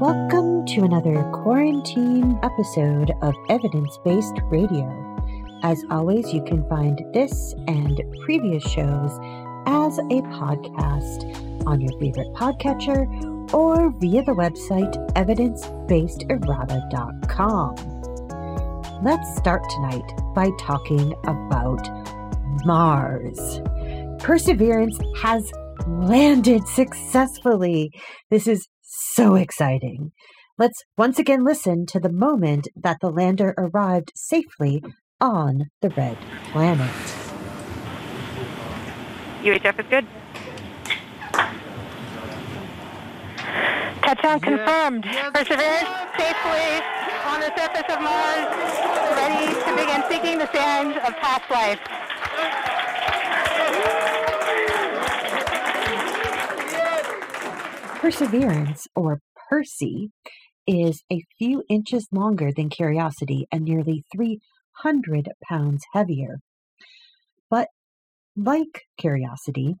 Welcome to another quarantine episode of Evidence Based Radio. As always, you can find this and previous shows as a podcast on your favorite podcatcher or via the website evidencebasederrata.com. Let's start tonight by talking about Mars. Perseverance has landed successfully. This is so exciting. Let's once again listen to the moment that the lander arrived safely on the red planet. UHF is good. Touchdown confirmed. Perseverance safely on the surface of Mars, ready to begin seeking the sands of past life. Perseverance, or Percy, is a few inches longer than Curiosity and nearly 300 pounds heavier. But like Curiosity,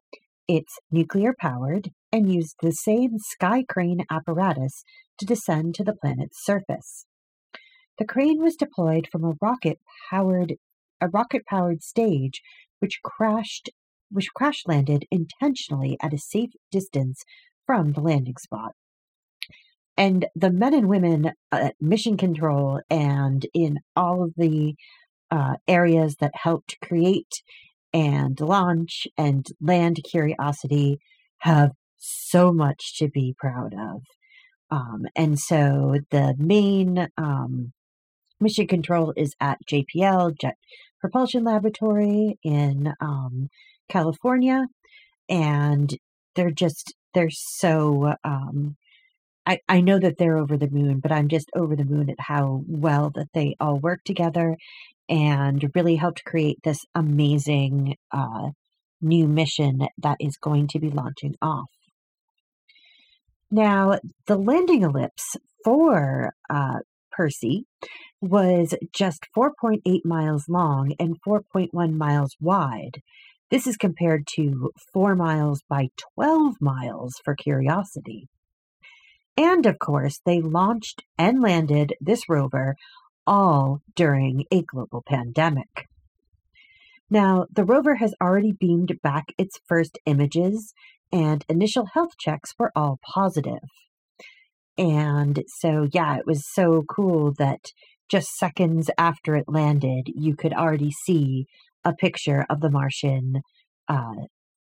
it's nuclear powered and used the same sky crane apparatus to descend to the planet's surface. The crane was deployed from a rocket powered a rocket powered stage which crashed which crash landed intentionally at a safe distance from the landing spot. And the men and women at mission control and in all of the uh, areas that helped create and launch and land Curiosity have so much to be proud of. Um, and so the main um, mission control is at JPL, Jet Propulsion Laboratory in um, California. And they're just, they're so, um, I, I know that they're over the moon, but I'm just over the moon at how well that they all work together and really helped create this amazing uh, new mission that is going to be launching off. Now, the landing ellipse for uh, Percy was just 4.8 miles long and 4.1 miles wide. This is compared to 4 miles by 12 miles for Curiosity. And of course, they launched and landed this rover all during a global pandemic. Now, the rover has already beamed back its first images, and initial health checks were all positive. And so, yeah, it was so cool that just seconds after it landed, you could already see a picture of the Martian uh,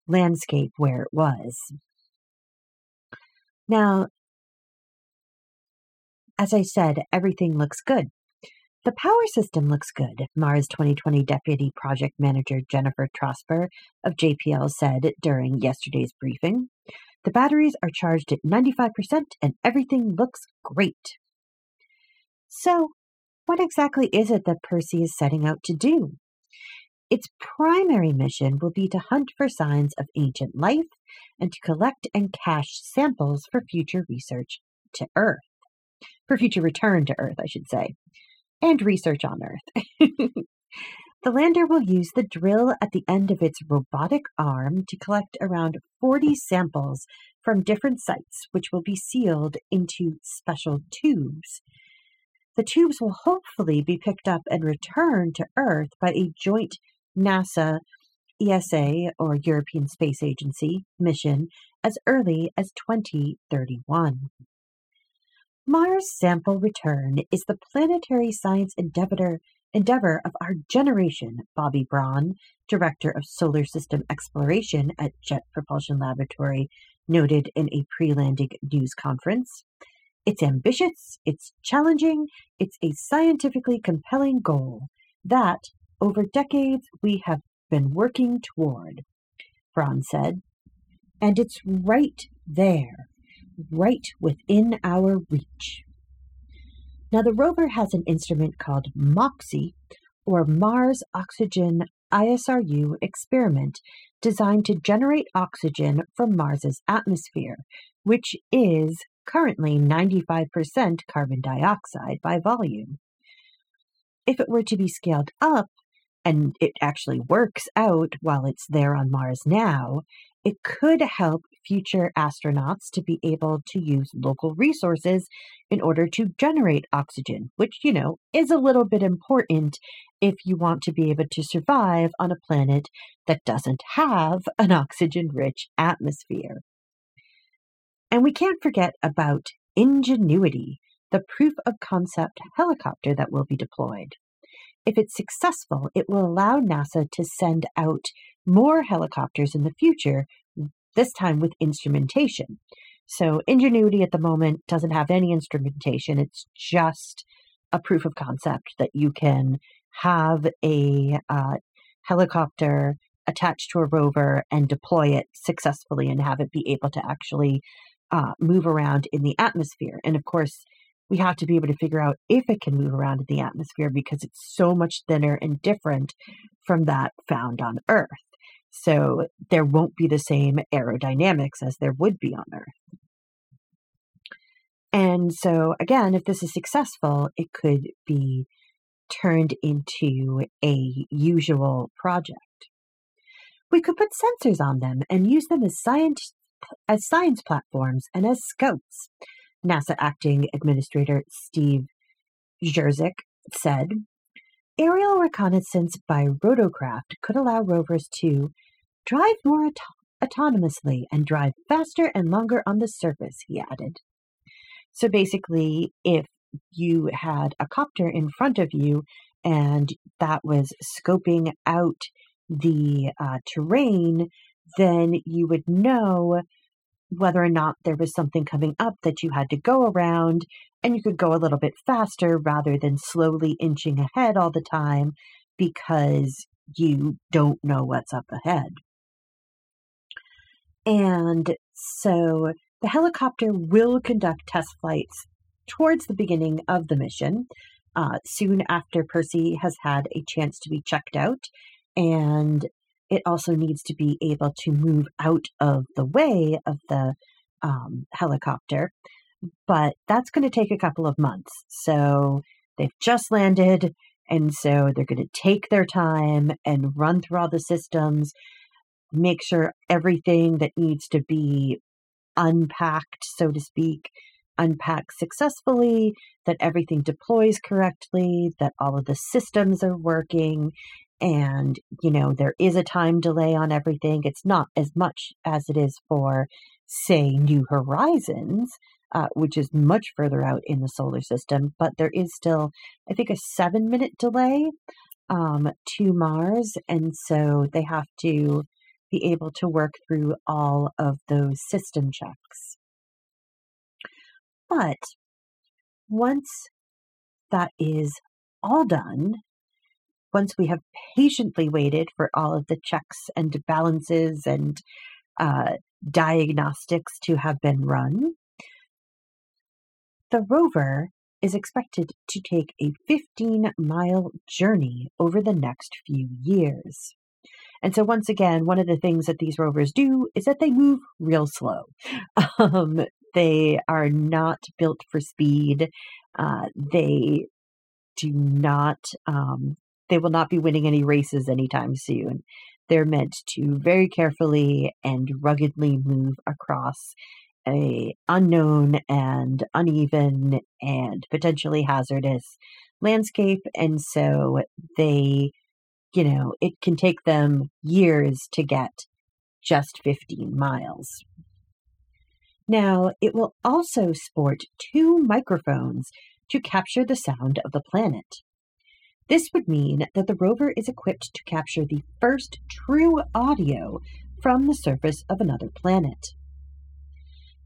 landscape where it was. Now, as I said, everything looks good. The power system looks good, Mars 2020 Deputy Project Manager Jennifer Trosper of JPL said during yesterday's briefing. The batteries are charged at 95% and everything looks great. So, what exactly is it that Percy is setting out to do? Its primary mission will be to hunt for signs of ancient life and to collect and cache samples for future research to Earth. For future return to Earth, I should say and research on Earth. the lander will use the drill at the end of its robotic arm to collect around 40 samples from different sites, which will be sealed into special tubes. The tubes will hopefully be picked up and returned to Earth by a joint NASA ESA or European Space Agency mission as early as 2031. Mars sample return is the planetary science endeavor, endeavor of our generation, Bobby Braun, Director of Solar System Exploration at Jet Propulsion Laboratory, noted in a pre landing news conference. It's ambitious, it's challenging, it's a scientifically compelling goal that, over decades, we have been working toward, Braun said. And it's right there right within our reach. Now, the rover has an instrument called MOXIE, or Mars Oxygen ISRU experiment, designed to generate oxygen from Mars's atmosphere, which is currently 95% carbon dioxide by volume. If it were to be scaled up, and it actually works out while it's there on Mars now, it could help future astronauts to be able to use local resources in order to generate oxygen, which, you know, is a little bit important if you want to be able to survive on a planet that doesn't have an oxygen rich atmosphere. And we can't forget about Ingenuity, the proof of concept helicopter that will be deployed. If it's successful, it will allow NASA to send out more helicopters in the future, this time with instrumentation. So, Ingenuity at the moment doesn't have any instrumentation, it's just a proof of concept that you can have a uh, helicopter attached to a rover and deploy it successfully and have it be able to actually uh, move around in the atmosphere. And of course, we have to be able to figure out if it can move around in the atmosphere because it's so much thinner and different from that found on Earth. So there won't be the same aerodynamics as there would be on Earth. And so, again, if this is successful, it could be turned into a usual project. We could put sensors on them and use them as science, as science platforms and as scouts. NASA acting administrator Steve Jurczyk said, Aerial reconnaissance by rotorcraft could allow rovers to drive more auto- autonomously and drive faster and longer on the surface, he added. So basically, if you had a copter in front of you and that was scoping out the uh, terrain, then you would know whether or not there was something coming up that you had to go around, and you could go a little bit faster rather than slowly inching ahead all the time because you don't know what's up ahead. And so the helicopter will conduct test flights towards the beginning of the mission, uh, soon after Percy has had a chance to be checked out. And it also needs to be able to move out of the way of the um, helicopter. But that's going to take a couple of months. So they've just landed. And so they're going to take their time and run through all the systems, make sure everything that needs to be unpacked, so to speak, unpacks successfully, that everything deploys correctly, that all of the systems are working. And, you know, there is a time delay on everything. It's not as much as it is for, say, New Horizons, uh, which is much further out in the solar system, but there is still, I think, a seven minute delay um, to Mars. And so they have to be able to work through all of those system checks. But once that is all done, once we have patiently waited for all of the checks and balances and uh, diagnostics to have been run, the rover is expected to take a 15 mile journey over the next few years. And so, once again, one of the things that these rovers do is that they move real slow. Um, they are not built for speed. Uh, they do not, um, they will not be winning any races anytime soon. They're meant to very carefully and ruggedly move across a unknown and uneven and potentially hazardous landscape and so they you know, it can take them years to get just 15 miles. Now, it will also sport two microphones to capture the sound of the planet. This would mean that the rover is equipped to capture the first true audio from the surface of another planet.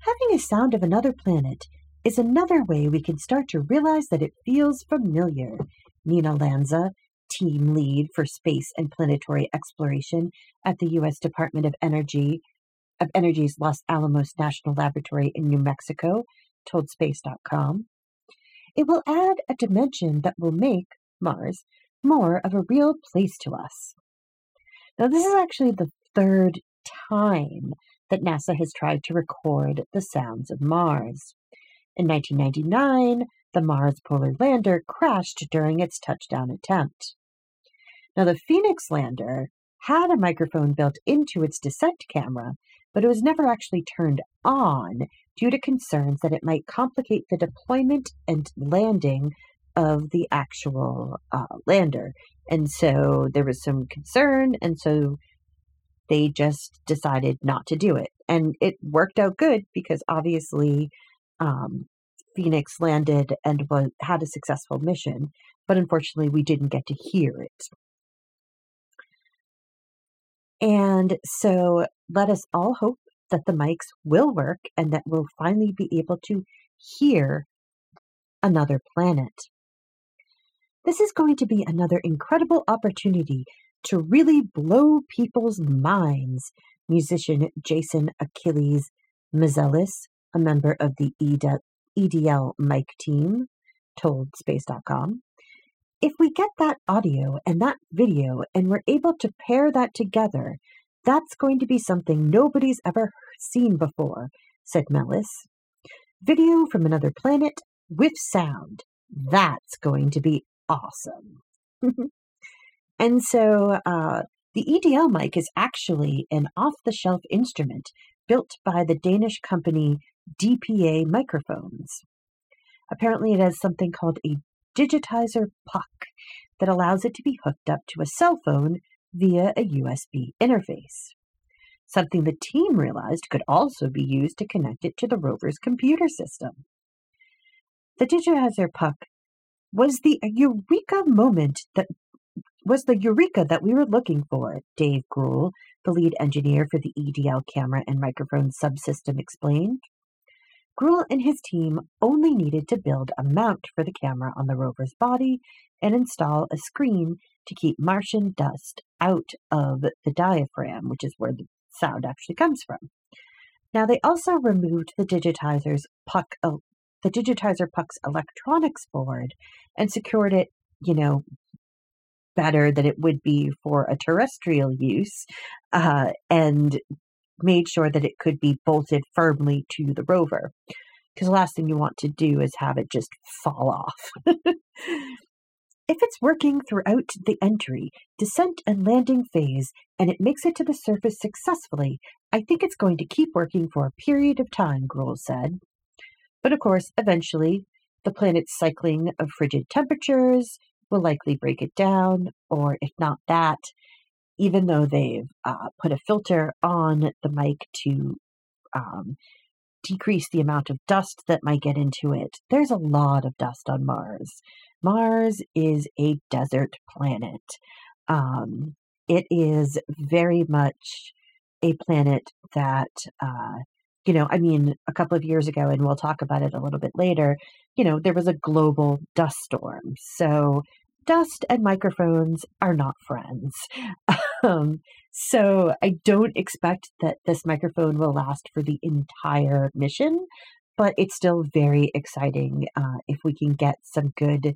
Having a sound of another planet is another way we can start to realize that it feels familiar, Nina Lanza, team lead for space and planetary exploration at the U.S. Department of Energy of Energy's Los Alamos National Laboratory in New Mexico, told Space.com. It will add a dimension that will make Mars more of a real place to us. Now, this is actually the third time that NASA has tried to record the sounds of Mars. In 1999, the Mars polar lander crashed during its touchdown attempt. Now, the Phoenix lander had a microphone built into its descent camera, but it was never actually turned on due to concerns that it might complicate the deployment and landing of the actual uh, lander. And so there was some concern, and so they just decided not to do it. And it worked out good because obviously um, Phoenix landed and was, had a successful mission, but unfortunately we didn't get to hear it. And so let us all hope that the mics will work and that we'll finally be able to hear another planet. This is going to be another incredible opportunity to really blow people's minds, musician Jason Achilles Mezilis, a member of the EDL mic team, told Space.com. If we get that audio and that video and we're able to pair that together, that's going to be something nobody's ever seen before, said Mezilis. Video from another planet with sound. That's going to be awesome. and so uh, the EDL mic is actually an off the shelf instrument built by the Danish company DPA Microphones. Apparently, it has something called a digitizer puck that allows it to be hooked up to a cell phone via a USB interface. Something the team realized could also be used to connect it to the rover's computer system. The digitizer puck was the eureka moment that was the eureka that we were looking for, Dave Gruhl, the lead engineer for the EDL camera and microphone subsystem, explained. Gruhl and his team only needed to build a mount for the camera on the rover's body and install a screen to keep Martian dust out of the diaphragm, which is where the sound actually comes from. Now, they also removed the digitizer's puck, uh, the digitizer puck's electronics board and secured it, you know, better than it would be for a terrestrial use, uh, and made sure that it could be bolted firmly to the rover. Because the last thing you want to do is have it just fall off. if it's working throughout the entry, descent, and landing phase, and it makes it to the surface successfully, I think it's going to keep working for a period of time, Gruhl said. But of course, eventually, the planet's cycling of frigid temperatures will likely break it down, or if not that, even though they've uh, put a filter on the mic to um, decrease the amount of dust that might get into it, there's a lot of dust on Mars. Mars is a desert planet. Um, it is very much a planet that, uh, you know, I mean, a couple of years ago, and we'll talk about it a little bit later, you know, there was a global dust storm. So dust and microphones are not friends. Um, so I don't expect that this microphone will last for the entire mission, but it's still very exciting uh, if we can get some good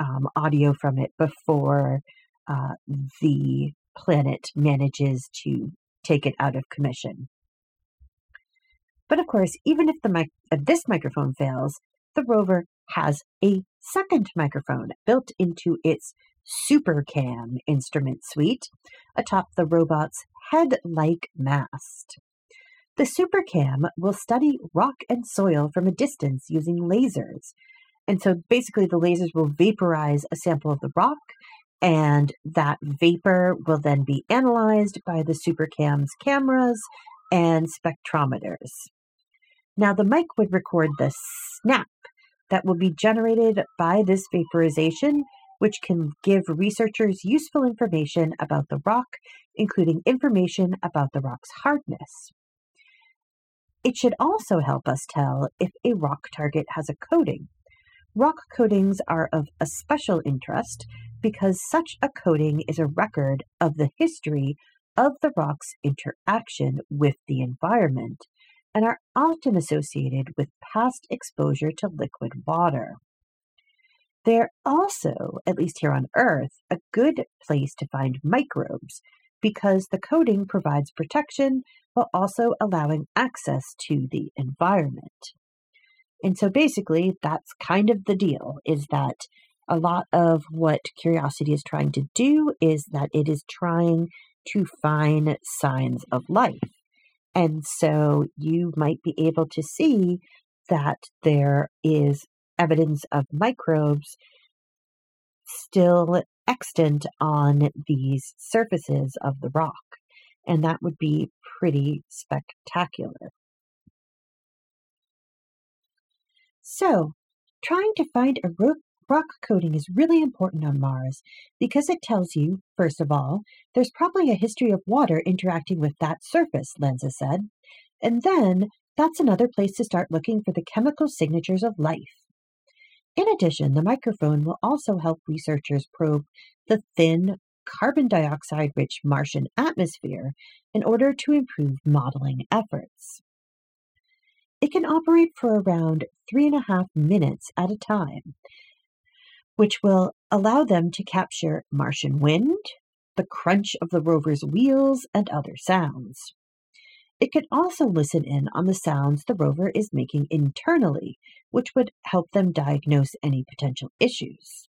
um, audio from it before uh, the planet manages to take it out of commission. But of course, even if the mic- if this microphone fails, the rover has a second microphone built into its SuperCam instrument suite atop the robot's head like mast. The SuperCam will study rock and soil from a distance using lasers. And so basically, the lasers will vaporize a sample of the rock, and that vapor will then be analyzed by the SuperCam's cameras and spectrometers. Now, the mic would record the snap that will be generated by this vaporization, which can give researchers useful information about the rock, including information about the rock's hardness. It should also help us tell if a rock target has a coating. Rock coatings are of a special interest because such a coating is a record of the history of the rock's interaction with the environment and are often associated with past exposure to liquid water. They're also, at least here on Earth, a good place to find microbes because the coating provides protection while also allowing access to the environment. And so basically, that's kind of the deal is that A lot of what Curiosity is trying to do is that it is trying to find signs of life. And so you might be able to see that there is evidence of microbes still extant on these surfaces of the rock. And that would be pretty spectacular. So, trying to find a rock coating is really important on Mars because it tells you, first of all, there's probably a history of water interacting with that surface, Lanza said. And then that's another place to start looking for the chemical signatures of life. In addition, the microphone will also help researchers probe the thin, carbon dioxide rich Martian atmosphere in order to improve modeling efforts. It can operate for around three and a half minutes at a time, which will allow them to capture Martian wind, the crunch of the rover's wheels, and other sounds. It can also listen in on the sounds the rover is making internally, which would help them diagnose any potential issues.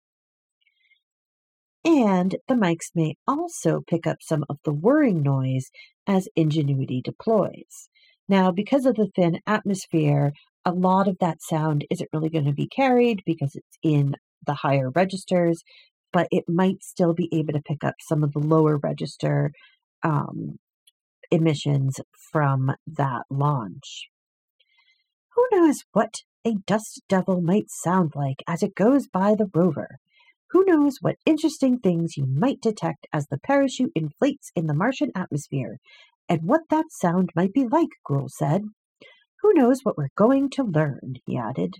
And the mics may also pick up some of the whirring noise as Ingenuity deploys. Now, because of the thin atmosphere, a lot of that sound isn't really going to be carried because it's in the higher registers, but it might still be able to pick up some of the lower register um, emissions from that launch. Who knows what a dust devil might sound like as it goes by the rover? Who knows what interesting things you might detect as the parachute inflates in the Martian atmosphere, and what that sound might be like, Gruhl said. Who knows what we're going to learn, he added.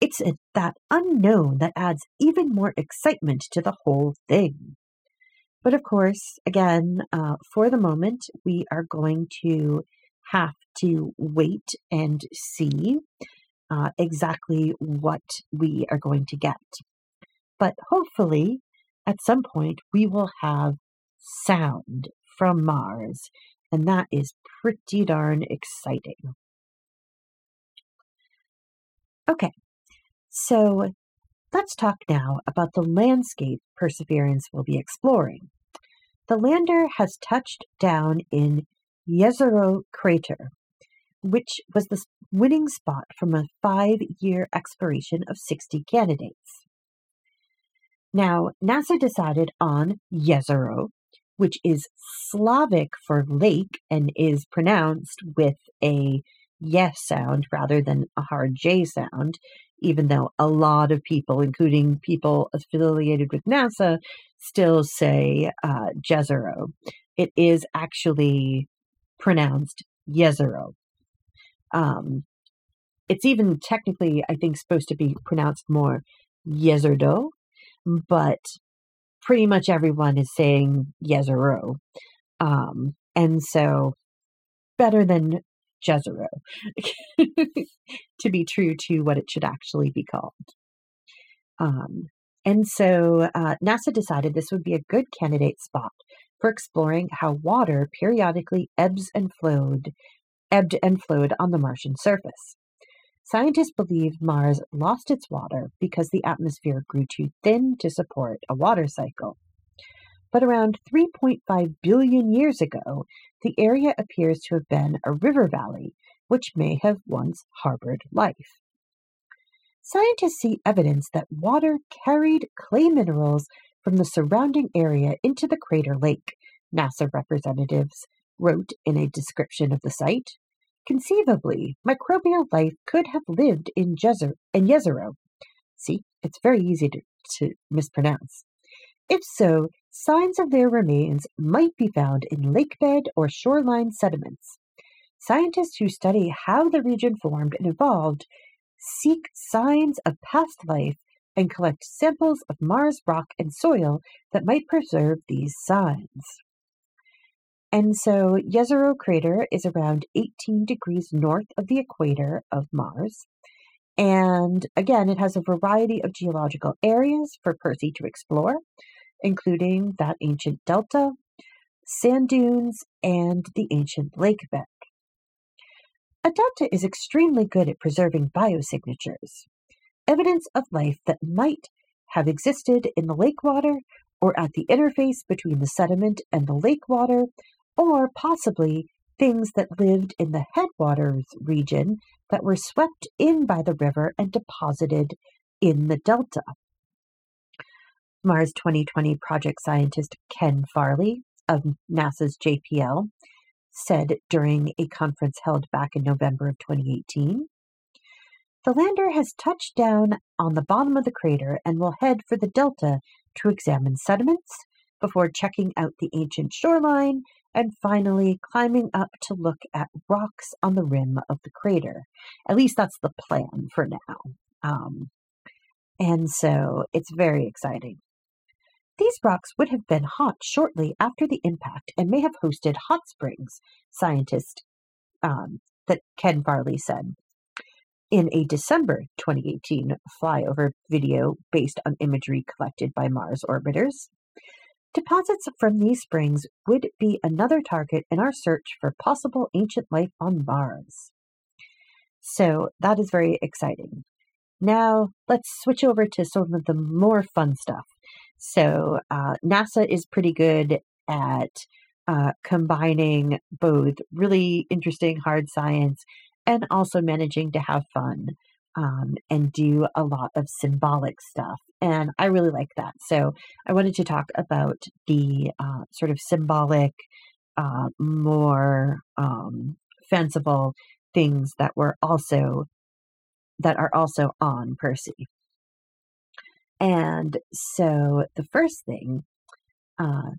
It's that unknown that adds even more excitement to the whole thing. But of course, again, uh, for the moment, we are going to have to wait and see uh, exactly what we are going to get. But hopefully, at some point, we will have sound from Mars, and that is pretty darn exciting. Okay, so let's talk now about the landscape Perseverance will be exploring. The lander has touched down in Jezero crater, which was the winning spot from a five year exploration of 60 candidates. Now, NASA decided on Jezero, which is Slavic for lake and is pronounced with a yes sound rather than a hard J sound, even though a lot of people, including people affiliated with NASA, still say uh, Jezero. It is actually pronounced Yezero. Um, it's even technically, I think, supposed to be pronounced more Yezerdo, but pretty much everyone is saying Yezero. Um, and so better than Jezero to be true to what it should actually be called. Um, and so uh, NASA decided this would be a good candidate spot for exploring how water periodically ebbs and flowed, ebbed and flowed on the Martian surface. Scientists believe Mars lost its water because the atmosphere grew too thin to support a water cycle. But around 3.5 billion years ago, the area appears to have been a river valley, which may have once harbored life. Scientists see evidence that water carried clay minerals from the surrounding area into the crater lake, NASA representatives wrote in a description of the site. Conceivably, microbial life could have lived in, Jezer- in Jezero. See, it's very easy to, to mispronounce. If so, signs of their remains might be found in lakebed or shoreline sediments. Scientists who study how the region formed and evolved seek signs of past life and collect samples of Mars rock and soil that might preserve these signs. And so Jezero crater is around 18 degrees north of the equator of Mars. And again, it has a variety of geological areas for Percy to explore, including that ancient delta, sand dunes, and the ancient lake bed. A delta is extremely good at preserving biosignatures, evidence of life that might have existed in the lake water or at the interface between the sediment and the lake water, or possibly things that lived in the headwaters region that were swept in by the river and deposited in the delta. Mars 2020 project scientist Ken Farley of NASA's JPL said during a conference held back in November of 2018. The lander has touched down on the bottom of the crater and will head for the delta to examine sediments before checking out the ancient shoreline and finally climbing up to look at rocks on the rim of the crater. At least that's the plan for now. Um, and so it's very exciting. These rocks would have been hot shortly after the impact and may have hosted hot springs, scientist um, that Ken Farley said. In a December 2018 flyover video based on imagery collected by Mars orbiters, deposits from these springs would be another target in our search for possible ancient life on Mars. So that is very exciting. Now let's switch over to some of the more fun stuff. So uh, NASA is pretty good at uh, combining both really interesting hard science and also managing to have fun um, and do a lot of symbolic stuff. And I really like that. So I wanted to talk about the uh, sort of symbolic, uh, more um, fanciful things that were also that are also on Percy. And so the first thing uh,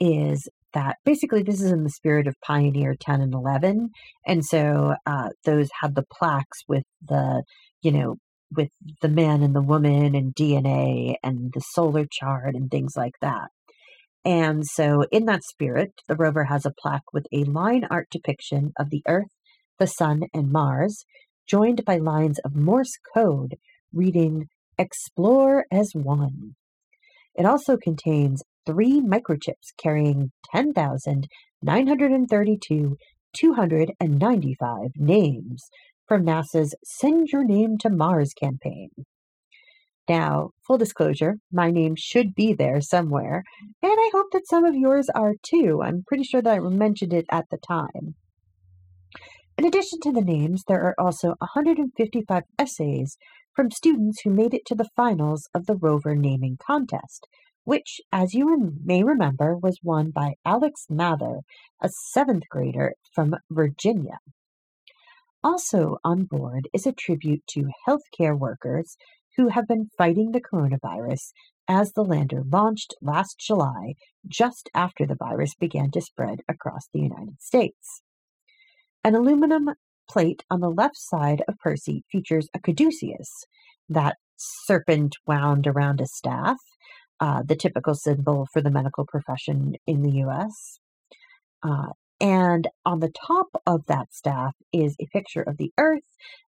is that basically this is in the spirit of Pioneer 10 and 11. And so uh, those had the plaques with the, you know, with the man and the woman and DNA and the solar chart and things like that. And so, in that spirit, the rover has a plaque with a line art depiction of the Earth, the Sun, and Mars, joined by lines of Morse code reading Explore as One. It also contains three microchips carrying 10,932 295 names from NASA's Send Your Name to Mars campaign. Now, full disclosure, my name should be there somewhere, and I hope that some of yours are too. I'm pretty sure that I mentioned it at the time. In addition to the names, there are also 155 essays from students who made it to the finals of the rover naming contest, which, as you may remember, was won by Alex Mather, a seventh grader from Virginia. Also on board is a tribute to healthcare workers who have been fighting the coronavirus as the lander launched last July, just after the virus began to spread across the United States. An aluminum plate on the left side of Percy features a caduceus, that serpent wound around a staff, uh, the typical symbol for the medical profession in the US. Uh, and on the top of that staff is a picture of the Earth,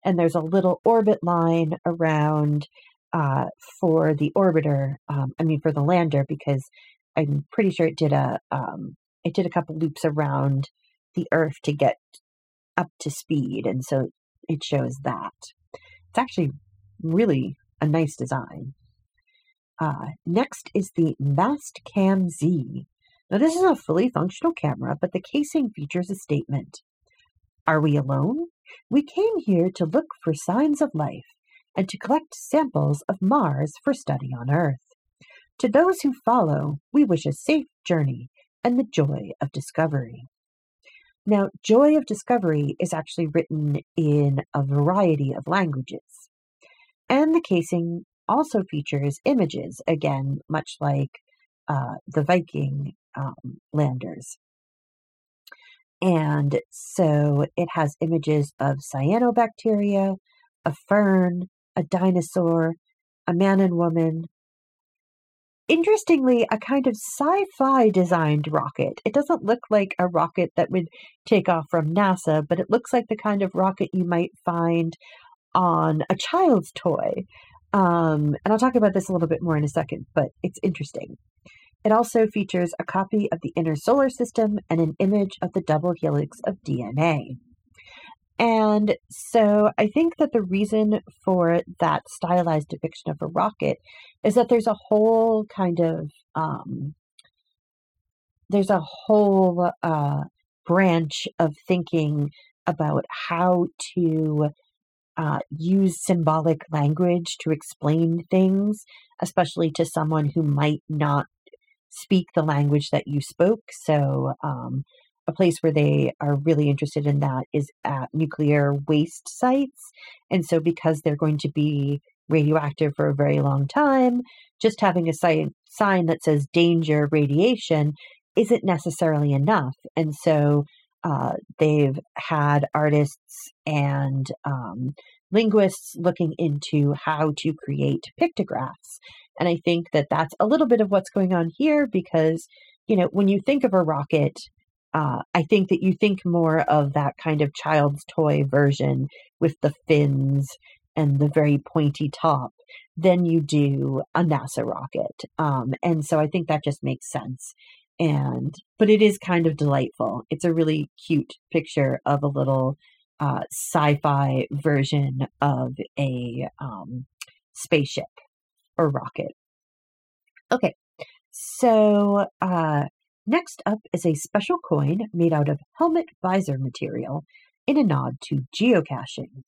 and there's a little orbit line around uh, for the orbiter. Um, I mean, for the lander, because I'm pretty sure it did a um, it did a couple loops around the Earth to get up to speed, and so it shows that. It's actually really a nice design. Uh, next is the Mastcam Z. Now, this is a fully functional camera, but the casing features a statement. Are we alone? We came here to look for signs of life and to collect samples of Mars for study on Earth. To those who follow, we wish a safe journey and the joy of discovery. Now, Joy of Discovery is actually written in a variety of languages. And the casing also features images, again, much like uh, the Viking um, landers. And so it has images of cyanobacteria, a fern, a dinosaur, a man and woman, interestingly, a kind of sci fi designed rocket. It doesn't look like a rocket that would take off from NASA, but it looks like the kind of rocket you might find on a child's toy. Um, and I'll talk about this a little bit more in a second, but it's interesting. It also features a copy of the inner solar system and an image of the double helix of DNA. And so I think that the reason for that stylized depiction of a rocket is that there's a whole kind of um, there's a whole uh, branch of thinking about how to uh, use symbolic language to explain things, especially to someone who might not speak the language that you spoke. So, um, a place where they are really interested in that is at nuclear waste sites. And so, because they're going to be radioactive for a very long time, just having a sign, sign that says danger radiation isn't necessarily enough. And so, uh, they've had artists and um, linguists looking into how to create pictographs. And I think that that's a little bit of what's going on here because, you know, when you think of a rocket, uh, I think that you think more of that kind of child's toy version with the fins and the very pointy top than you do a NASA rocket. Um, and so I think that just makes sense. And, but it is kind of delightful. It's a really cute picture of a little uh, sci fi version of a um, spaceship or rocket. Okay, so uh, Next up is a special coin made out of helmet visor material in a nod to geocaching.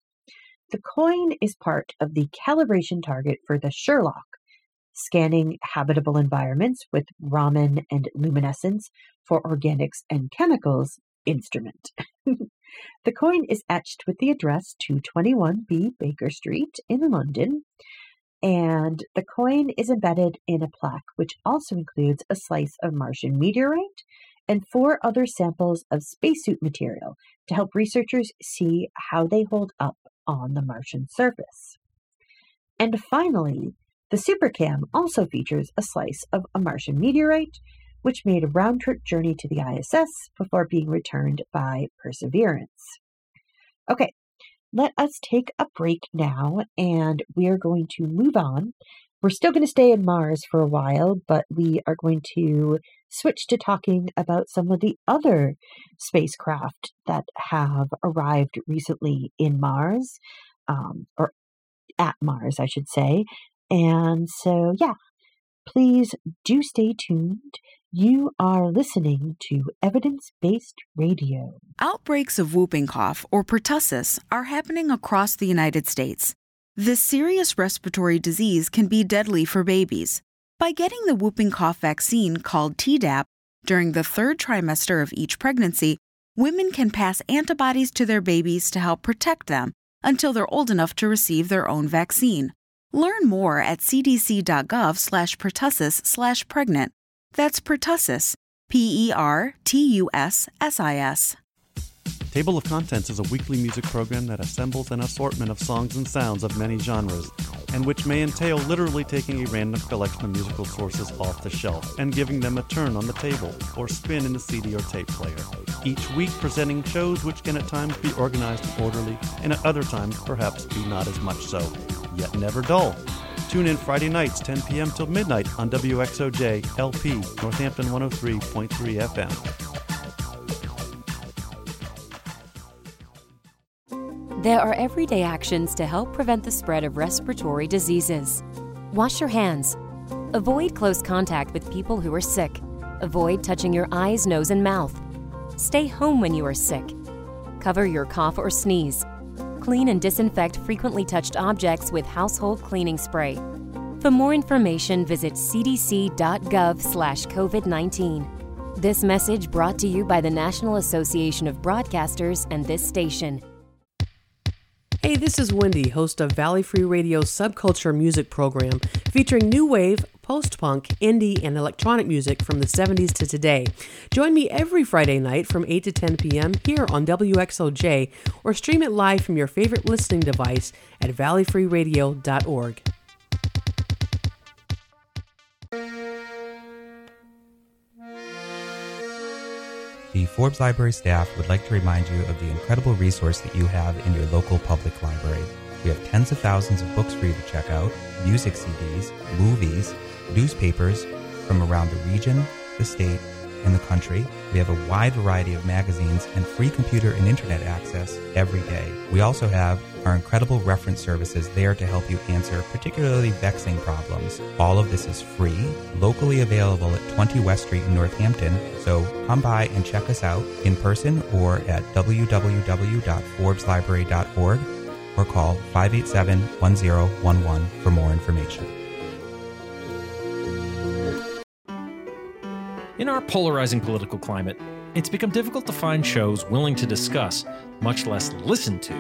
The coin is part of the calibration target for the SHERLOC, scanning habitable environments with Raman and luminescence for organics and chemicals instrument. the coin is etched with the address 221B Baker Street in London and the coin is embedded in a plaque, which also includes a slice of Martian meteorite and four other samples of spacesuit material to help researchers see how they hold up on the Martian surface. And finally, the SuperCam also features a slice of a Martian meteorite, which made a round trip journey to the ISS before being returned by Perseverance. Okay, let us take a break now and we're going to move on. We're still going to stay in Mars for a while, but we are going to switch to talking about some of the other spacecraft that have arrived recently in Mars, um, or at Mars, I should say. And so, yeah, please do stay tuned. You are listening to Evidence Based Radio. Outbreaks of whooping cough, or pertussis, are happening across the United States. This serious respiratory disease can be deadly for babies. By getting the whooping cough vaccine called Tdap during the third trimester of each pregnancy, women can pass antibodies to their babies to help protect them until they're old enough to receive their own vaccine. Learn more at cdc.gov slash pertussis slash pregnant that's pertussis, P E R T U S S I S. Table of Contents is a weekly music program that assembles an assortment of songs and sounds of many genres, and which may entail literally taking a random collection of musical sources off the shelf and giving them a turn on the table or spin in the CD or tape player. Each week presenting shows which can at times be organized and orderly, and at other times perhaps be not as much so, yet never dull. Tune in Friday nights, 10 p.m. till midnight on WXOJ LP, Northampton 103.3 FM. There are everyday actions to help prevent the spread of respiratory diseases. Wash your hands. Avoid close contact with people who are sick. Avoid touching your eyes, nose, and mouth. Stay home when you are sick. Cover your cough or sneeze. Clean and disinfect frequently touched objects with household cleaning spray. For more information, visit cdc.gov/covid19. This message brought to you by the National Association of Broadcasters and this station. Hey, this is Wendy, host of Valley Free Radio's Subculture Music Program, featuring new wave, post punk, indie, and electronic music from the 70s to today. Join me every Friday night from 8 to 10 p.m. here on WXOJ or stream it live from your favorite listening device at valleyfreeradio.org. The Forbes Library staff would like to remind you of the incredible resource that you have in your local public library. We have tens of thousands of books for you to check out, music CDs, movies, newspapers from around the region, the state, and the country. We have a wide variety of magazines and free computer and internet access every day. We also have our incredible reference services there to help you answer particularly vexing problems. All of this is free, locally available at 20 West Street in Northampton, so come by and check us out in person or at www.forbeslibrary.org or call 587 1011 for more information. In our polarizing political climate, it's become difficult to find shows willing to discuss, much less listen to,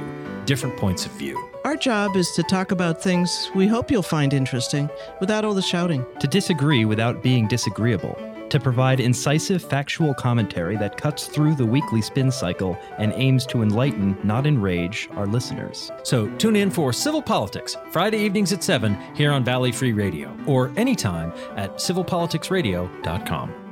different points of view. Our job is to talk about things we hope you'll find interesting without all the shouting. To disagree without being disagreeable. To provide incisive factual commentary that cuts through the weekly spin cycle and aims to enlighten, not enrage, our listeners. So tune in for Civil Politics, Friday evenings at 7 here on Valley Free Radio, or anytime at civilpoliticsradio.com.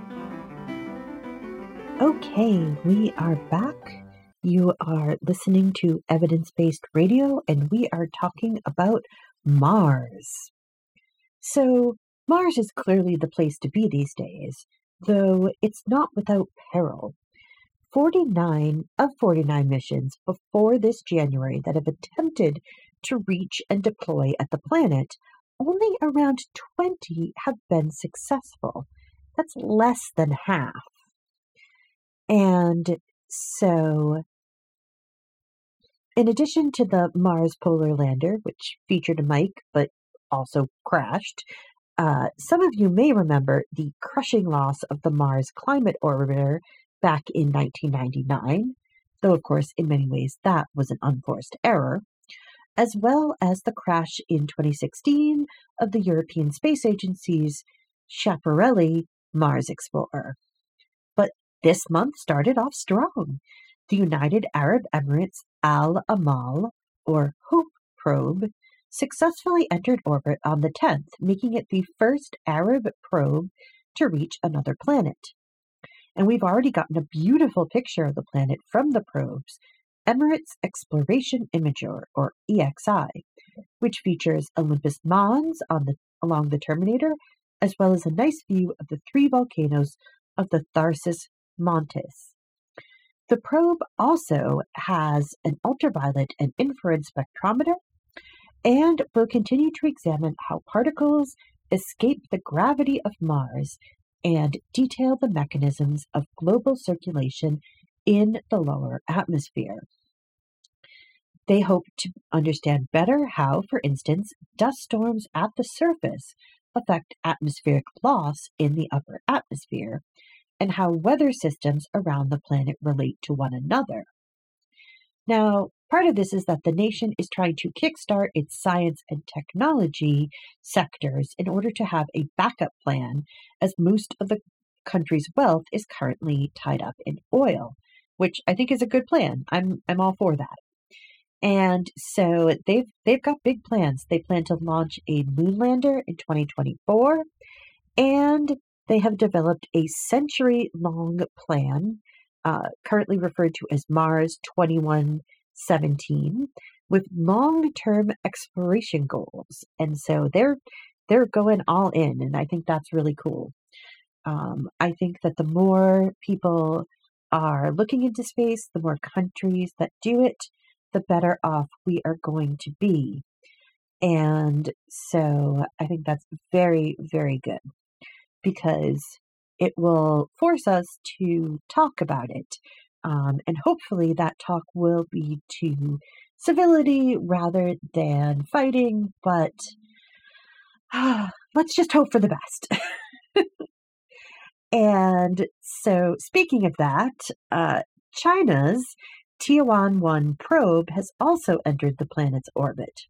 Okay, we are back. You are listening to evidence based radio, and we are talking about Mars. So, Mars is clearly the place to be these days, though it's not without peril. 49 of 49 missions before this January that have attempted to reach and deploy at the planet, only around 20 have been successful. That's less than half. And so, in addition to the Mars Polar Lander, which featured a mic but also crashed, uh, some of you may remember the crushing loss of the Mars Climate Orbiter back in 1999, though, of course, in many ways that was an unforced error, as well as the crash in 2016 of the European Space Agency's Schiaparelli Mars Explorer. This month started off strong. The United Arab Emirates Al Amal, or HOPE probe, successfully entered orbit on the 10th, making it the first Arab probe to reach another planet. And we've already gotten a beautiful picture of the planet from the probes, Emirates Exploration Imager, or EXI, which features Olympus Mons on the, along the Terminator, as well as a nice view of the three volcanoes of the Tharsis Montes. The probe also has an ultraviolet and infrared spectrometer and will continue to examine how particles escape the gravity of Mars and detail the mechanisms of global circulation in the lower atmosphere. They hope to understand better how, for instance, dust storms at the surface affect atmospheric loss in the upper atmosphere and how weather systems around the planet relate to one another. Now, part of this is that the nation is trying to kickstart its science and technology sectors in order to have a backup plan, as most of the country's wealth is currently tied up in oil, which I think is a good plan. I'm I'm all for that. And so they've they've got big plans. They plan to launch a moon lander in 2024 and they have developed a century long plan, uh, currently referred to as Mars 2117, with long term exploration goals. And so they're they're going all in, and I think that's really cool. Um, I think that the more people are looking into space, the more countries that do it, the better off we are going to be. And so I think that's very, very good because it will force us to talk about it. Um, and hopefully that talk will be to civility rather than fighting, but uh, let's just hope for the best. and so, speaking of that, uh, China's Tianwen 1 probe has also entered the planet's orbit.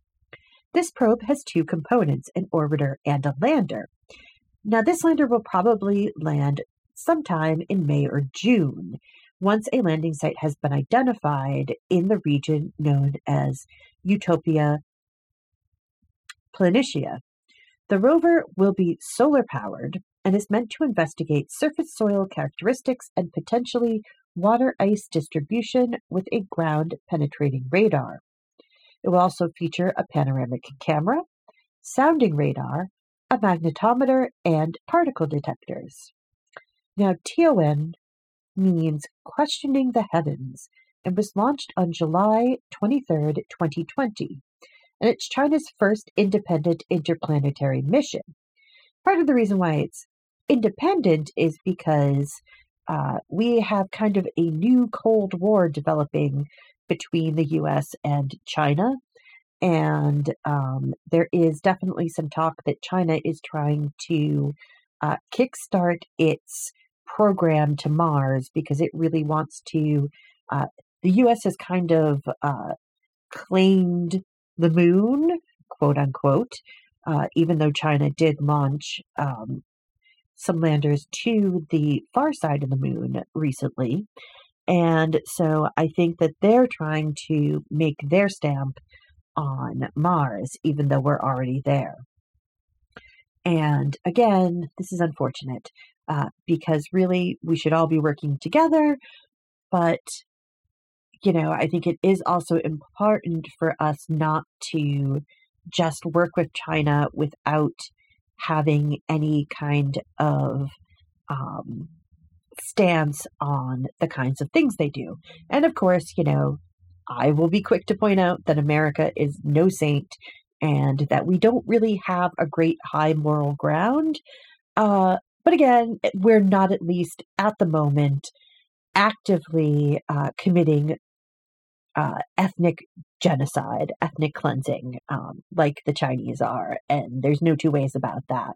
This probe has two components an orbiter and a lander. Now, this lander will probably land sometime in May or June once a landing site has been identified in the region known as Utopia Planitia. The rover will be solar powered and is meant to investigate surface soil characteristics and potentially water ice distribution with a ground penetrating radar. It will also feature a panoramic camera, sounding radar, a magnetometer, and particle detectors. Now, TON means questioning the heavens and was launched on July 23, 2020. And it's China's first independent interplanetary mission. Part of the reason why it's independent is because uh, we have kind of a new Cold War developing between the US and China. And um, there is definitely some talk that China is trying to uh, kickstart its program to Mars because it really wants to. Uh, the US has kind of uh, claimed the moon, quote unquote, uh, even though China did launch um, some landers to the far side of the moon recently. And so I think that they're trying to make their stamp on Mars, even though we're already there. And again, this is unfortunate uh, because really we should all be working together. But, you know, I think it is also important for us not to just work with China without having any kind of um, stance on the kinds of things they do. And of course, you know, I will be quick to point out that America is no saint and that we don't really have a great high moral ground. Uh, but again, we're not at least at the moment actively uh, committing uh, ethnic genocide, ethnic cleansing, um, like the Chinese are. And there's no two ways about that.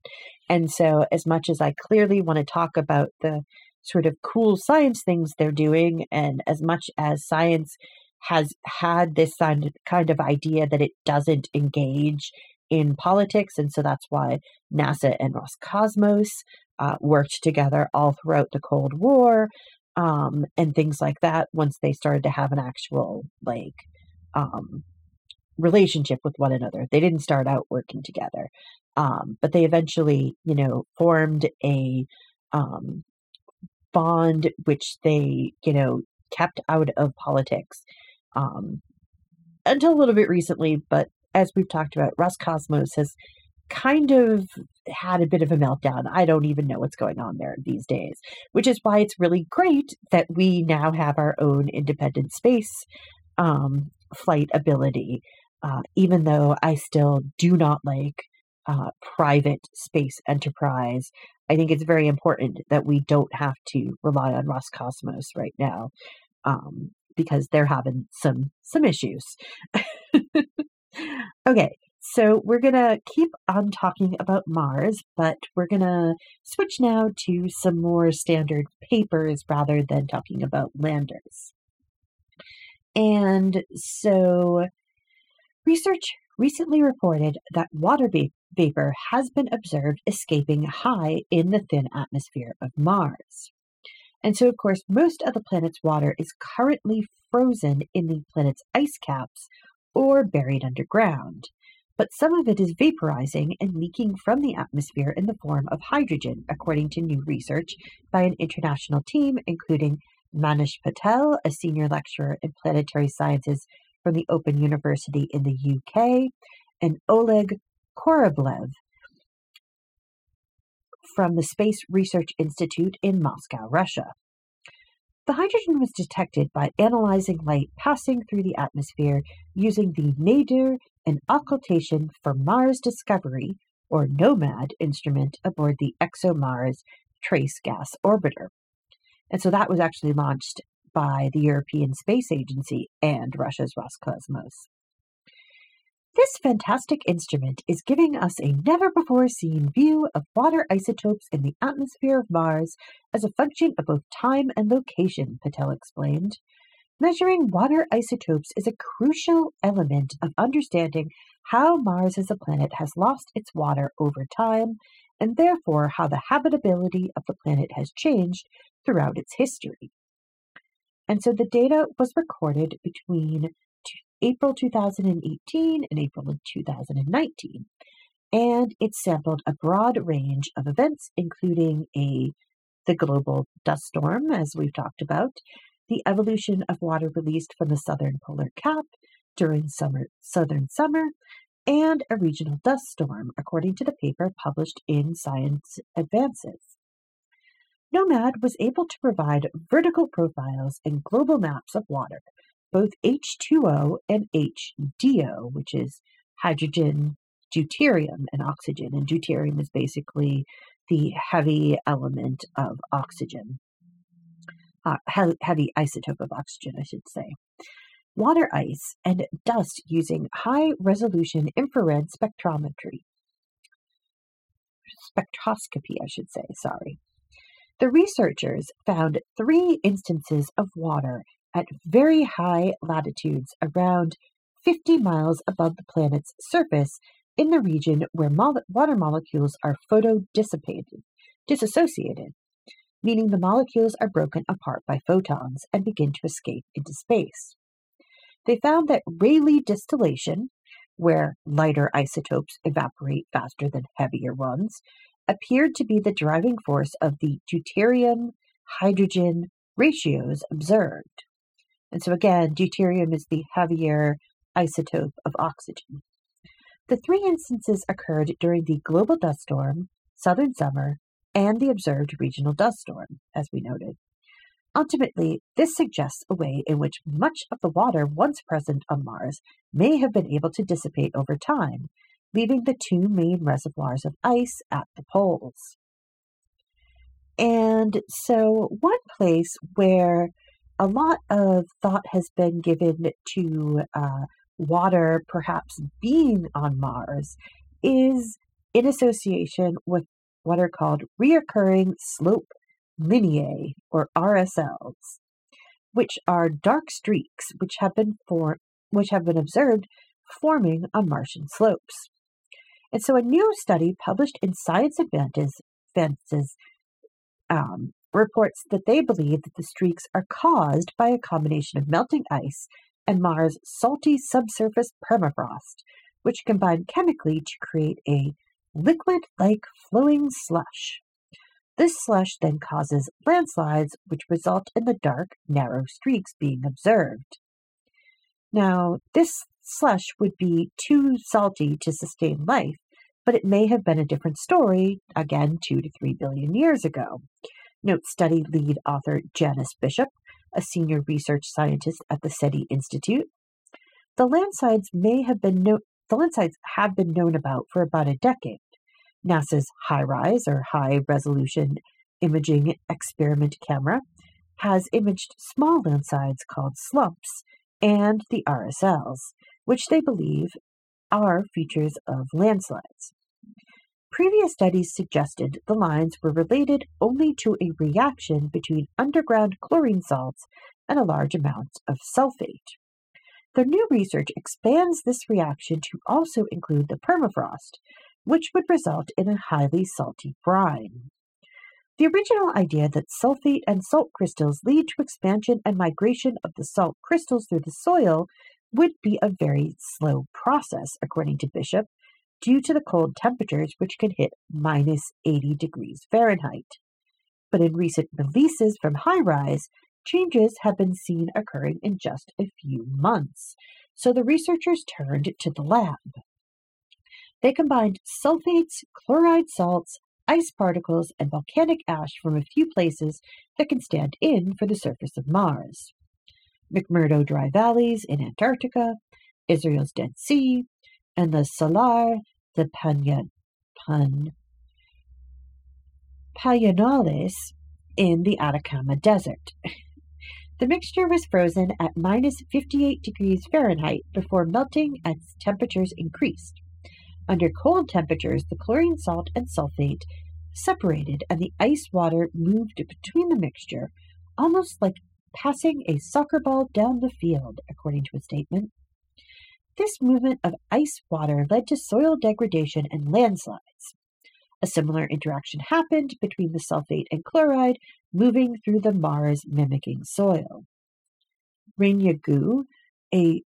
And so, as much as I clearly want to talk about the sort of cool science things they're doing, and as much as science has had this kind of idea that it doesn't engage in politics, and so that's why NASA and Roscosmos uh, worked together all throughout the Cold War um, and things like that once they started to have an actual like um, relationship with one another. They didn't start out working together, um, but they eventually, you know, formed a um, bond which they, you know, kept out of politics um, until a little bit recently. But as we've talked about, Roscosmos has kind of had a bit of a meltdown. I don't even know what's going on there these days, which is why it's really great that we now have our own independent space um, flight ability, uh, even though I still do not like uh, private space enterprise. I think it's very important that we don't have to rely on Roscosmos right now um, because they're having some some issues. okay, so we're going to keep on talking about Mars, but we're going to switch now to some more standard papers rather than talking about landers. And so research recently reported that water vapor has been observed escaping high in the thin atmosphere of Mars. And so, of course, most of the planet's water is currently frozen in the planet's ice caps or buried underground. But some of it is vaporizing and leaking from the atmosphere in the form of hydrogen, according to new research by an international team including Manish Patel, a senior lecturer in planetary sciences from the Open University in the UK, and Oleg Korablev from the Space Research Institute in Moscow, Russia. The hydrogen was detected by analyzing light passing through the atmosphere using the Nadir and Occultation for Mars Discovery, or NOMAD, instrument aboard the ExoMars Trace Gas Orbiter. And so that was actually launched by the European Space Agency and Russia's Roscosmos. This fantastic instrument is giving us a never before seen view of water isotopes in the atmosphere of Mars as a function of both time and location, Patel explained. Measuring water isotopes is a crucial element of understanding how Mars as a planet has lost its water over time, and therefore how the habitability of the planet has changed throughout its history. And so the data was recorded between April 2018 and April of 2019. And it sampled a broad range of events, including a the global dust storm, as we've talked about, the evolution of water released from the southern polar cap during summer, southern summer, and a regional dust storm, according to the paper published in Science Advances. NOMAD was able to provide vertical profiles and global maps of water, both H2O and HDO, which is hydrogen, deuterium, and oxygen. And deuterium is basically the heavy element of oxygen, uh, heavy isotope of oxygen, I should say. Water ice and dust using high resolution infrared spectrometry. Spectroscopy, I should say, sorry. The researchers found three instances of water at very high latitudes around 50 miles above the planet's surface in the region where mo- water molecules are photodissipated, disassociated, meaning the molecules are broken apart by photons and begin to escape into space. They found that Rayleigh distillation, where lighter isotopes evaporate faster than heavier ones, appeared to be the driving force of the deuterium hydrogen ratios observed. And so, again, deuterium is the heavier isotope of oxygen. The three instances occurred during the global dust storm, southern summer, and the observed regional dust storm, as we noted. Ultimately, this suggests a way in which much of the water once present on Mars may have been able to dissipate over time, leaving the two main reservoirs of ice at the poles. And so, one place where a lot of thought has been given to uh, water perhaps being on Mars is in association with what are called reoccurring slope lineae or RSLs, which are dark streaks which have been for, which have been observed forming on Martian slopes. And so a new study published in Science Advances, Advances um, reports that they believe that the streaks are caused by a combination of melting ice and Mars' salty subsurface permafrost, which combine chemically to create a liquid like flowing slush. This slush then causes landslides, which result in the dark, narrow streaks being observed. Now, this slush would be too salty to sustain life, but it may have been a different story, again, two to three billion years ago. Note study lead author Janice Bishop, a senior research scientist at the SETI Institute. The landslides may have been no- the landslides have been known about for about a decade. NASA's HiRISE or High Resolution Imaging Experiment camera has imaged small landslides called slumps and the RSLs, which they believe are features of landslides. Previous studies suggested the lines were related only to a reaction between underground chlorine salts and a large amount of sulfate. The new research expands this reaction to also include the permafrost, which would result in a highly salty brine. The original idea that sulfate and salt crystals lead to expansion and migration of the salt crystals through the soil would be a very slow process, according to Bishop, due to the cold temperatures which can hit minus 80 degrees Fahrenheit. But in recent releases from HiRISE, changes have been seen occurring in just a few months, so the researchers turned to the lab. They combined sulfates, chloride salts, ice particles, and volcanic ash from a few places that can stand in for the surface of Mars. McMurdo Dry Valleys in Antarctica, Israel's Dead Sea, and the Salar de Pan, Pan, Payanales in the Atacama Desert. The mixture was frozen at minus 58 degrees Fahrenheit before melting as temperatures increased. Under cold temperatures, the chlorine salt and sulfate separated and the ice water moved between the mixture, almost like passing a soccer ball down the field, according to a statement. This movement of ice water led to soil degradation and landslides. A similar interaction happened between the sulfate and chloride moving through the Mars mimicking soil. Rania Gu, a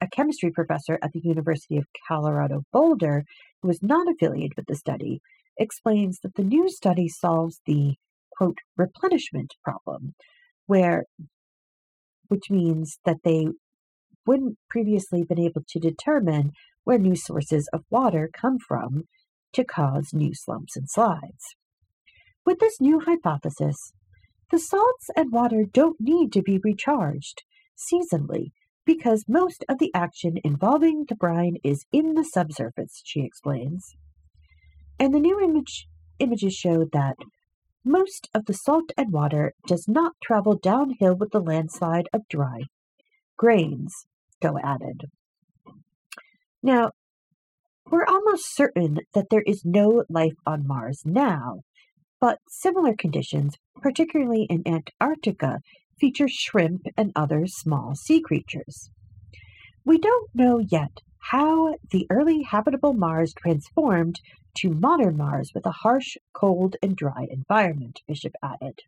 a chemistry professor at the University of Colorado Boulder, who is not affiliated with the study, explains that the new study solves the quote replenishment problem, where which means that they wouldn't previously been able to determine where new sources of water come from to cause new slumps and slides. With this new hypothesis, the salts and water don't need to be recharged seasonally because most of the action involving the brine is in the subsurface, she explains. And the new image, images showed that most of the salt and water does not travel downhill with the landslide of dry grains, Go added. Now, we're almost certain that there is no life on Mars now, but similar conditions, particularly in Antarctica, feature shrimp and other small sea creatures. We don't know yet how the early habitable Mars transformed to modern Mars with a harsh, cold, and dry environment, Bishop added.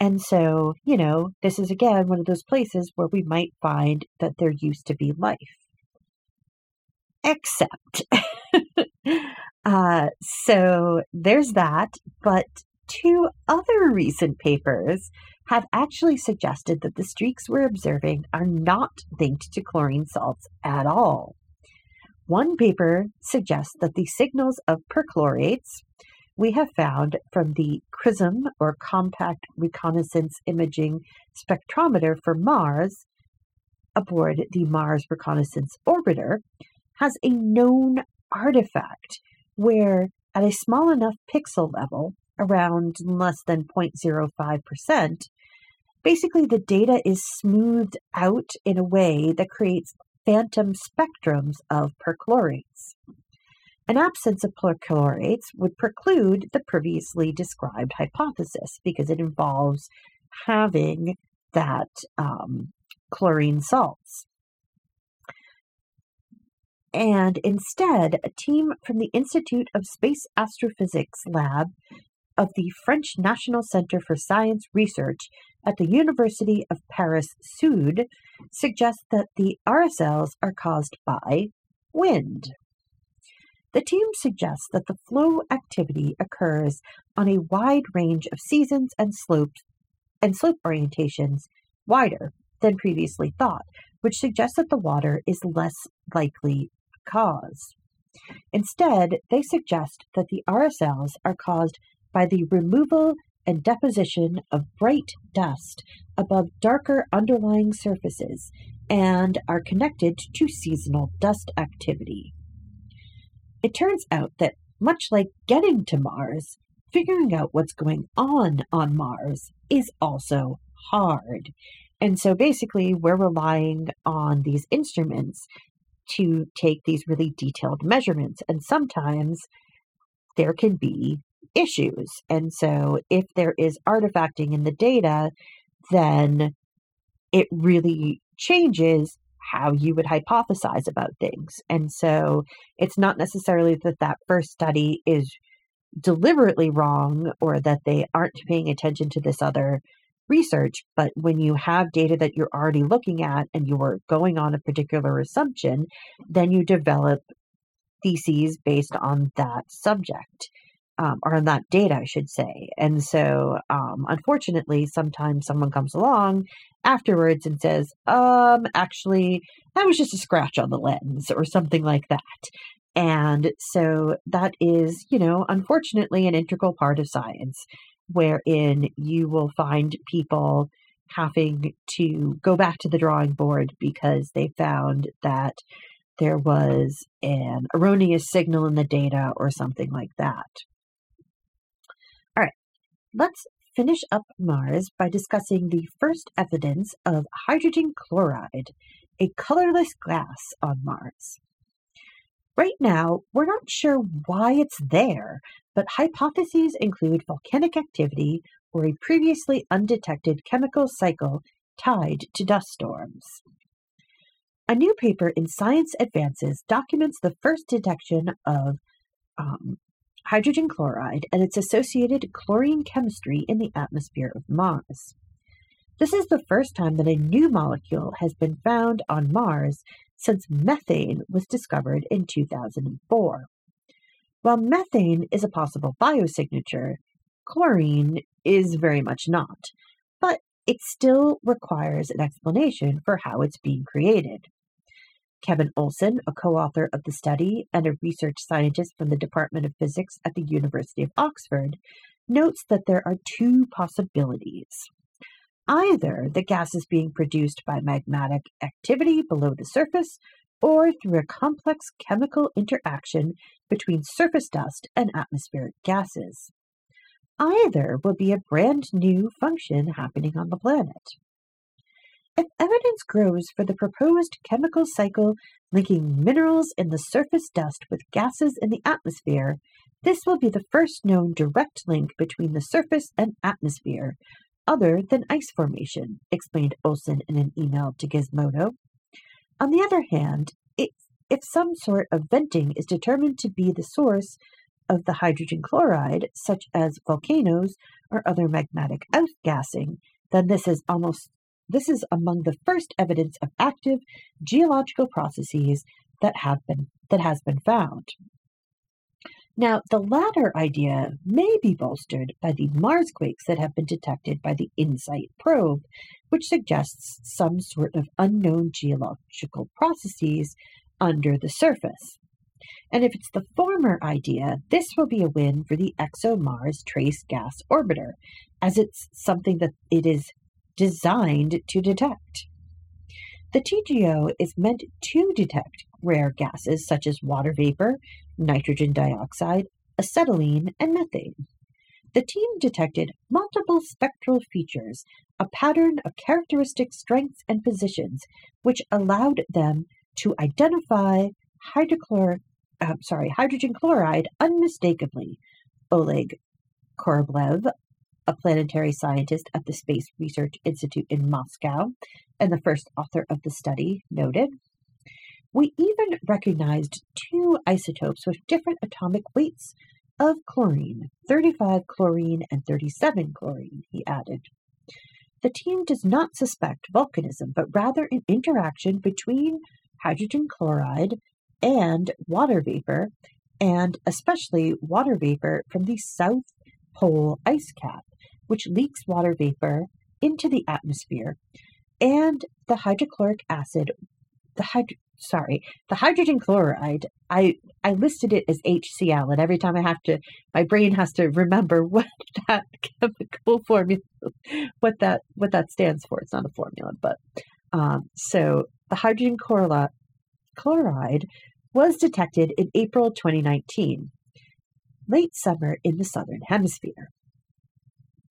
And so, you know, this is again one of those places where we might find that there used to be life. Except, uh, so there's that, but two other recent papers have actually suggested that the streaks we're observing are not linked to chlorine salts at all. One paper suggests that the signals of perchlorates we have found from the CRISM or Compact Reconnaissance Imaging Spectrometer for Mars aboard the Mars Reconnaissance Orbiter has a known artifact where, at a small enough pixel level, around less than 0.05%, basically the data is smoothed out in a way that creates phantom spectrums of perchlorates. An absence of perchlorates would preclude the previously described hypothesis because it involves having that um, chlorine salts. And instead, a team from the Institute of Space Astrophysics lab of the French National Center for Science Research at the University of Paris Sud suggests that the RSLs are caused by wind. The team suggests that the flow activity occurs on a wide range of seasons and slopes and slope orientations wider than previously thought, which suggests that the water is less likely cause. Instead, they suggest that the RSLs are caused by the removal and deposition of bright dust above darker underlying surfaces and are connected to seasonal dust activity. It turns out that, much like getting to Mars, figuring out what's going on on Mars is also hard. And so basically, we're relying on these instruments to take these really detailed measurements. And sometimes there can be issues. And so if there is artifacting in the data, then it really changes how you would hypothesize about things. And so it's not necessarily that that first study is deliberately wrong or that they aren't paying attention to this other research, but when you have data that you're already looking at and you're going on a particular assumption, then you develop theses based on that subject um, or on that data, I should say. And so, um, unfortunately, sometimes someone comes along afterwards and says, um, actually, that was just a scratch on the lens or something like that. And so that is, you know, unfortunately, an integral part of science wherein you will find people having to go back to the drawing board because they found that there was an erroneous signal in the data or something like that. Let's finish up Mars by discussing the first evidence of hydrogen chloride, a colorless gas on Mars. Right now, we're not sure why it's there, but hypotheses include volcanic activity or a previously undetected chemical cycle tied to dust storms. A new paper in Science Advances documents the first detection of um, hydrogen chloride and its associated chlorine chemistry in the atmosphere of Mars. This is the first time that a new molecule has been found on Mars since methane was discovered in 2004. While methane is a possible biosignature, chlorine is very much not, but it still requires an explanation for how it's being created. Kevin Olsen, a co author of the study and a research scientist from the Department of Physics at the University of Oxford, notes that there are two possibilities. Either the gas is being produced by magmatic activity below the surface, or through a complex chemical interaction between surface dust and atmospheric gases. Either will be a brand new function happening on the planet. If evidence grows for the proposed chemical cycle linking minerals in the surface dust with gases in the atmosphere, this will be the first known direct link between the surface and atmosphere, other than ice formation, explained Olsen in an email to Gizmodo. On the other hand, if, if some sort of venting is determined to be the source of the hydrogen chloride, such as volcanoes or other magmatic outgassing, then this is almost this is among the first evidence of active geological processes that have been that has been found. Now, the latter idea may be bolstered by the Marsquakes that have been detected by the InSight probe, which suggests some sort of unknown geological processes under the surface. And if it's the former idea, this will be a win for the ExoMars Trace Gas Orbiter, as it's something that it is designed to detect. The TGO is meant to detect rare gases such as water vapor, nitrogen dioxide, acetylene, and methane. The team detected multiple spectral features, a pattern of characteristic strengths and positions, which allowed them to identify hydrochlor, uh, sorry, hydrogen chloride unmistakably. Oleg Korablev, a planetary scientist at the Space Research Institute in Moscow and the first author of the study, noted. We even recognized two isotopes with different atomic weights of chlorine 35 chlorine and 37 chlorine, he added. The team does not suspect volcanism, but rather an interaction between hydrogen chloride and water vapor, and especially water vapor from the South Pole ice cap, which leaks water vapor into the atmosphere, and the hydrochloric acid, the hyd- sorry, the hydrogen chloride. I I listed it as HCl, and every time I have to, my brain has to remember what that chemical formula, what that what that stands for. It's not a formula, but um, so the hydrogen chloride was detected in April 2019, late summer in the southern hemisphere.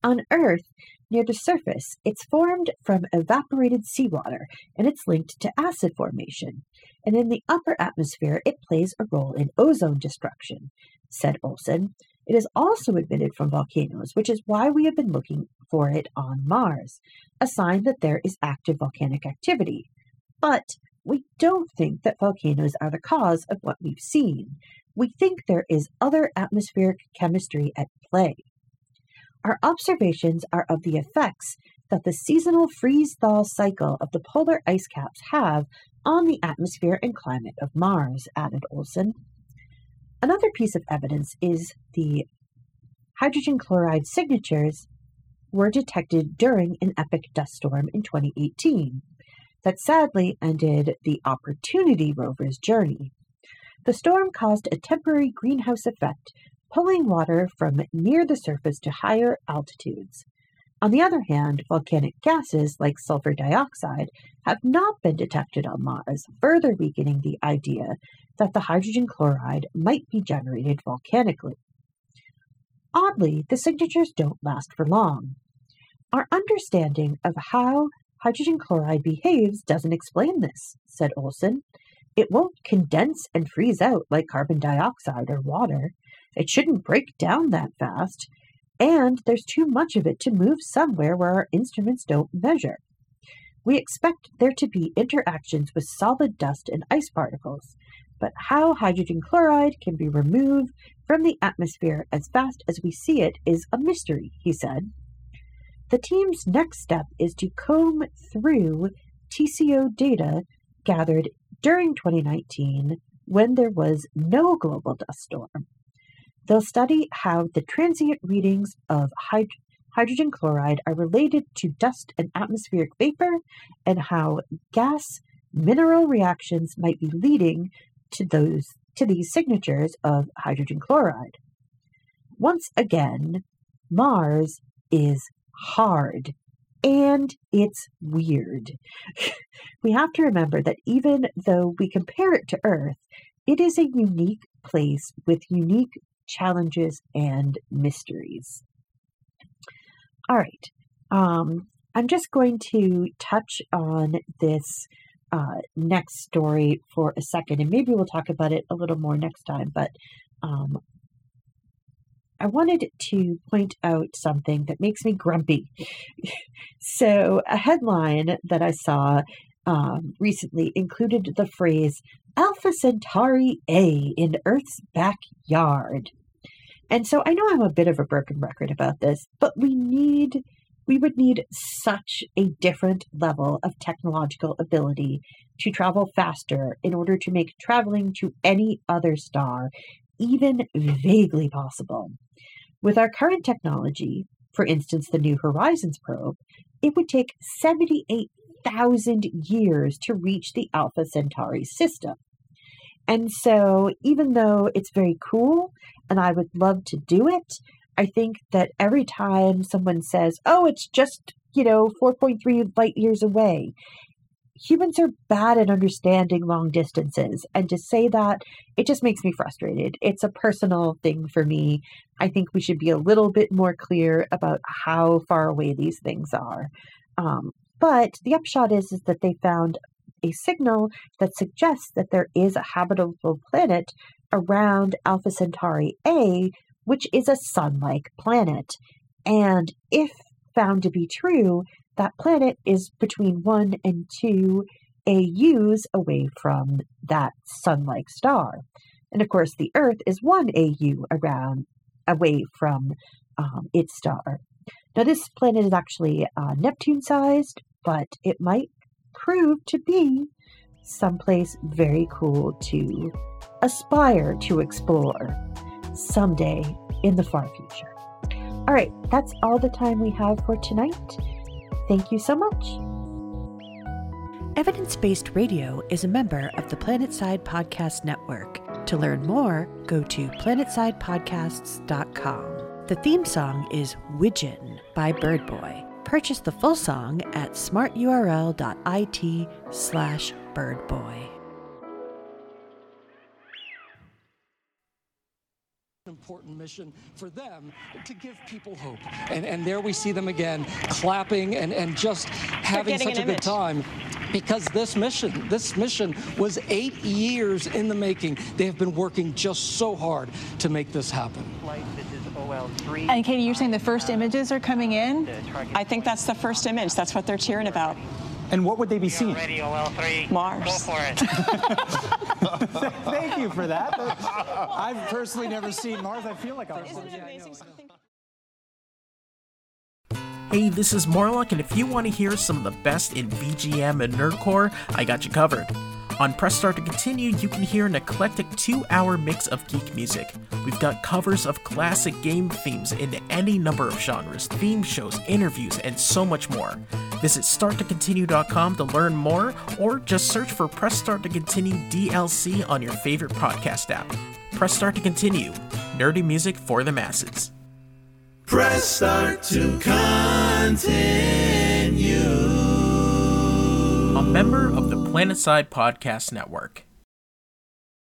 On Earth, near the surface, it's formed from evaporated seawater and it's linked to acid formation. And in the upper atmosphere, it plays a role in ozone destruction, said Olsen. It is also emitted from volcanoes, which is why we have been looking for it on Mars, a sign that there is active volcanic activity. But we don't think that volcanoes are the cause of what we've seen. We think there is other atmospheric chemistry at play. Our observations are of the effects that the seasonal freeze thaw cycle of the polar ice caps have on the atmosphere and climate of Mars, added Olsen. Another piece of evidence is the hydrogen chloride signatures were detected during an epic dust storm in 2018 that sadly ended the Opportunity rover's journey. The storm caused a temporary greenhouse effect pulling water from near the surface to higher altitudes. On the other hand, volcanic gases like sulfur dioxide have not been detected on Mars, further weakening the idea that the hydrogen chloride might be generated volcanically. Oddly, the signatures don't last for long. Our understanding of how hydrogen chloride behaves doesn't explain this, said Olsen. It won't condense and freeze out like carbon dioxide or water. It shouldn't break down that fast, and there's too much of it to move somewhere where our instruments don't measure. We expect there to be interactions with solid dust and ice particles, but how hydrogen chloride can be removed from the atmosphere as fast as we see it is a mystery, he said. The team's next step is to comb through TGO data gathered during 2019 when there was no global dust storm. They'll study how the transient readings of hyd- hydrogen chloride are related to dust and atmospheric vapor and how gas mineral reactions might be leading to those to these signatures of hydrogen chloride. Once again, Mars is hard and it's weird. we have to remember that even though we compare it to Earth, it is a unique place with unique challenges and mysteries. All right. Um, I'm just going to touch on this uh, next story for a second, and maybe we'll talk about it a little more next time. But um, I wanted to point out something that makes me grumpy. so, a headline that I saw um, recently included the phrase Alpha Centauri A in Earth's backyard. And so I know I'm a bit of a broken record about this, but we need we would need such a different level of technological ability to travel faster in order to make traveling to any other star even vaguely possible. With our current technology, for instance, the New Horizons probe, it would take 78,000 years to reach the Alpha Centauri system. And so, even though it's very cool and I would love to do it, I think that every time someone says, oh, it's just, you know, 4.3 light years away, humans are bad at understanding long distances. And to say that, it just makes me frustrated. It's a personal thing for me. I think we should be a little bit more clear about how far away these things are. Um, but the upshot is, is that they found a signal that suggests that there is a habitable planet around Alpha Centauri A, which is a sun like planet. And if found to be true, that planet is between 1 and 2 AUs away from that sun like star. And of course, the Earth is 1 AU around, away from um, its star. Now, this planet is actually uh, Neptune sized, but it might prove to be someplace very cool to aspire to explore someday in the far future. All right, that's all the time we have for tonight. Thank you so much. Evidence Based Radio is a member of the Planetside Podcast Network. To learn more, go to planetsidepodcasts.com. The theme song is Widgeon by Birdboy. Purchase the full song at smarturl.it slash birdboy. important mission for them to give people hope. And, and there we see them again clapping and, and just having such a good time because this mission, this mission was eight years in the making. They have been working just so hard to make this happen. And Katie, you're saying the first images are coming in? I think that's the first image. That's what they're cheering about. And what would they be seeing? Ready, OL3. Mars. Go for it. Thank you for that. I've personally never seen Mars. I feel like I was. Hey, this is Morlock, and if you want to hear some of the best in VGM and Nerdcore, I got you covered. On Press Start to Continue, you can hear an eclectic two hour mix of geek music. We've got covers of classic game themes in any number of genres, theme shows, interviews, and so much more. Visit starttocontinue.com to learn more, or just search for Press Start to Continue DLC on your favorite podcast app. Press Start to Continue nerdy music for the masses. Press Start to Continue. A member of Planetside Podcast Network.